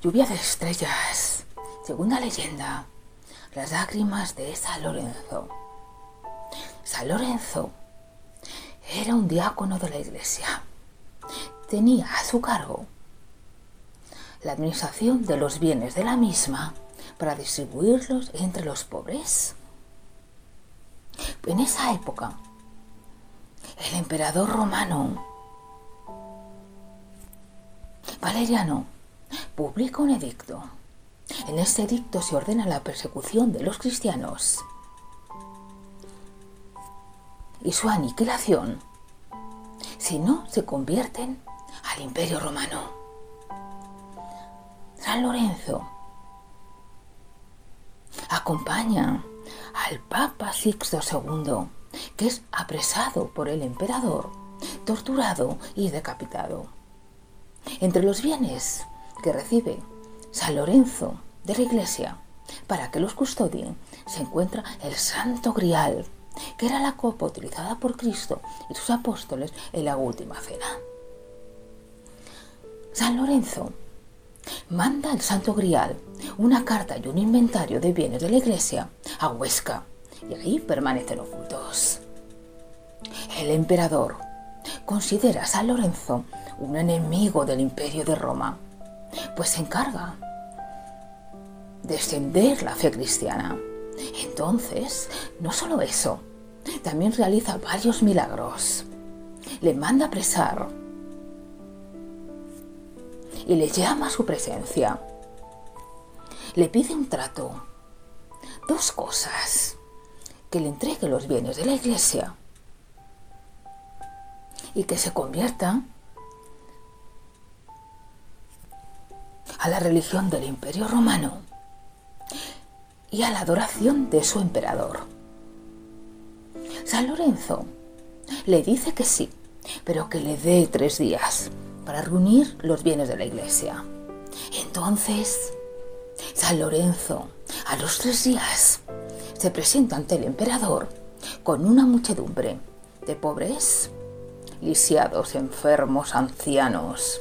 Lluvia de estrellas. Segunda leyenda. Las lágrimas de San Lorenzo. San Lorenzo era un diácono de la iglesia. Tenía a su cargo la administración de los bienes de la misma para distribuirlos entre los pobres. En esa época, el emperador romano Valeriano publica un edicto. En este edicto se ordena la persecución de los cristianos y su aniquilación si no se convierten al imperio romano. San Lorenzo acompaña al Papa Sixto II, que es apresado por el emperador, torturado y decapitado. Entre los bienes que recibe San Lorenzo de la iglesia para que los custodien se encuentra el Santo Grial, que era la copa utilizada por Cristo y sus apóstoles en la última cena. San Lorenzo manda al Santo Grial una carta y un inventario de bienes de la iglesia a Huesca y ahí permanecen ocultos. El emperador considera a San Lorenzo un enemigo del imperio de Roma, pues se encarga de extender la fe cristiana. Entonces, no solo eso, también realiza varios milagros. Le manda a apresar y le llama a su presencia. Le pide un trato, dos cosas, que le entregue los bienes de la iglesia y que se convierta la religión del imperio romano y a la adoración de su emperador. San Lorenzo le dice que sí, pero que le dé tres días para reunir los bienes de la iglesia. Entonces, San Lorenzo, a los tres días, se presenta ante el emperador con una muchedumbre de pobres, lisiados, enfermos, ancianos,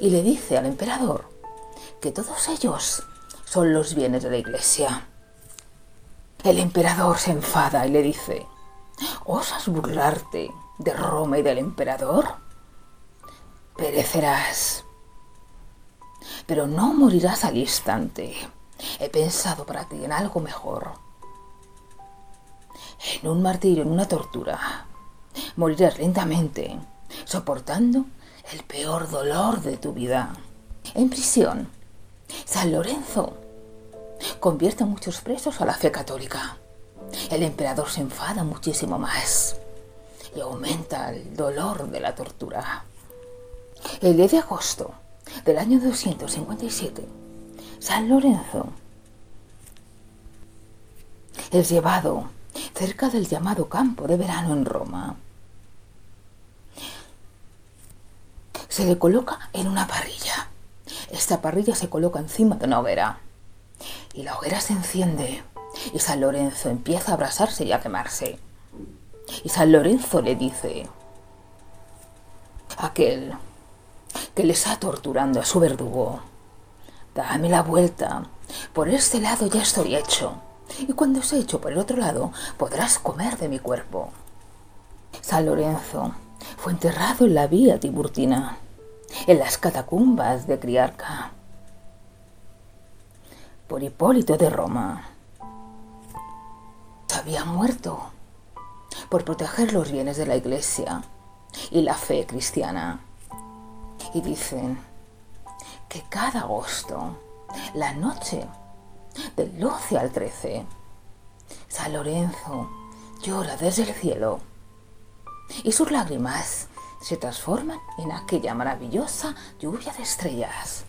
y le dice al emperador que todos ellos son los bienes de la iglesia. El emperador se enfada y le dice, ¿osas burlarte de Roma y del emperador? Perecerás, pero no morirás al instante. He pensado para ti en algo mejor. En un martirio, en una tortura. Morirás lentamente, soportando el peor dolor de tu vida. En prisión San Lorenzo convierte a muchos presos a la fe católica. El emperador se enfada muchísimo más y aumenta el dolor de la tortura. El 10 de agosto del año 257, San Lorenzo es llevado cerca del llamado campo de verano en Roma. Se le coloca en una parrilla esta parrilla se coloca encima de una hoguera. Y la hoguera se enciende. Y San Lorenzo empieza a abrasarse y a quemarse. Y San Lorenzo le dice, aquel que le está torturando a su verdugo, dame la vuelta, por este lado ya estoy hecho, y cuando se hecho por el otro lado podrás comer de mi cuerpo. San Lorenzo fue enterrado en la vía Tiburtina en las catacumbas de Criarca por Hipólito de Roma. Había muerto por proteger los bienes de la iglesia y la fe cristiana. Y dicen que cada agosto, la noche del 12 al 13, San Lorenzo llora desde el cielo y sus lágrimas se transforman en aquella maravillosa lluvia de estrellas